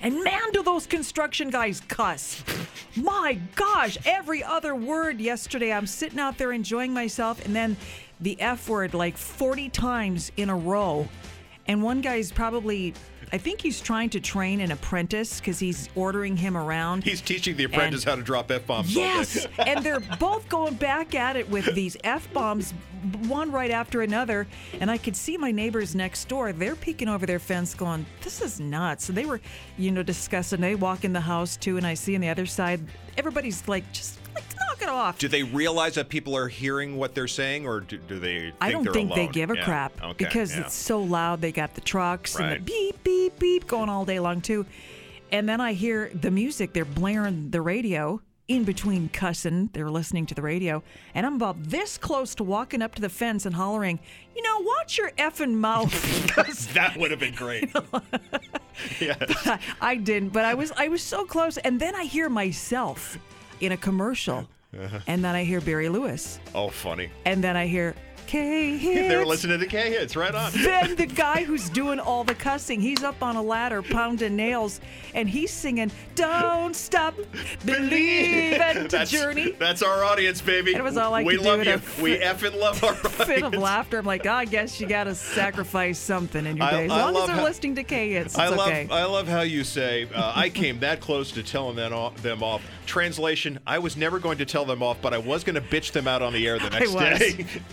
And man, do those construction guys cuss. My gosh, every other word yesterday. I'm sitting out there enjoying myself, and then the F word like 40 times in a row. And one guy's probably, I think he's trying to train an apprentice because he's ordering him around. He's teaching the apprentice And- how to drop f bombs. Yes, and they're both going back at it with these f bombs, one right after another. And I could see my neighbors next door. They're peeking over their fence, going, "This is nuts." And they were, you know, discussing. They walk in the house too, and I see on the other side, everybody's like, "Just like knock it off." Do they realize that people are hearing what they're saying, or do, do they? Think I don't think they give a Yeah. crap Okay, because yeah. it's so loud. They got the trucks and the beep, beep, going all day long, too. And then I hear the music. They're blaring the radio in between cussing. They're listening to the radio. And I'm about this close to walking up to the fence and hollering, you know, watch your effing mouth. that would have been great. yes. I didn't, but I was I was so close. And then I hear myself in a commercial. Uh-huh. And then I hear Barry Lewis. Oh, funny. And then I hear K They were hits. listening to K hits right on. then the guy who's doing all the cussing, he's up on a ladder pounding nails, and he's singing "Don't Stop Believing" to That's, Journey. That's our audience, baby. It was all I we love you. a fit- we effing love our Fit of laughter. I'm like, oh, I guess you got to sacrifice something in your day. As I long as they're how- listening to K hits, it's I love okay. I love how you say uh, I came that close to telling them off, them off. Translation: I was never going to tell them off, but I was going to bitch them out on the air the next day.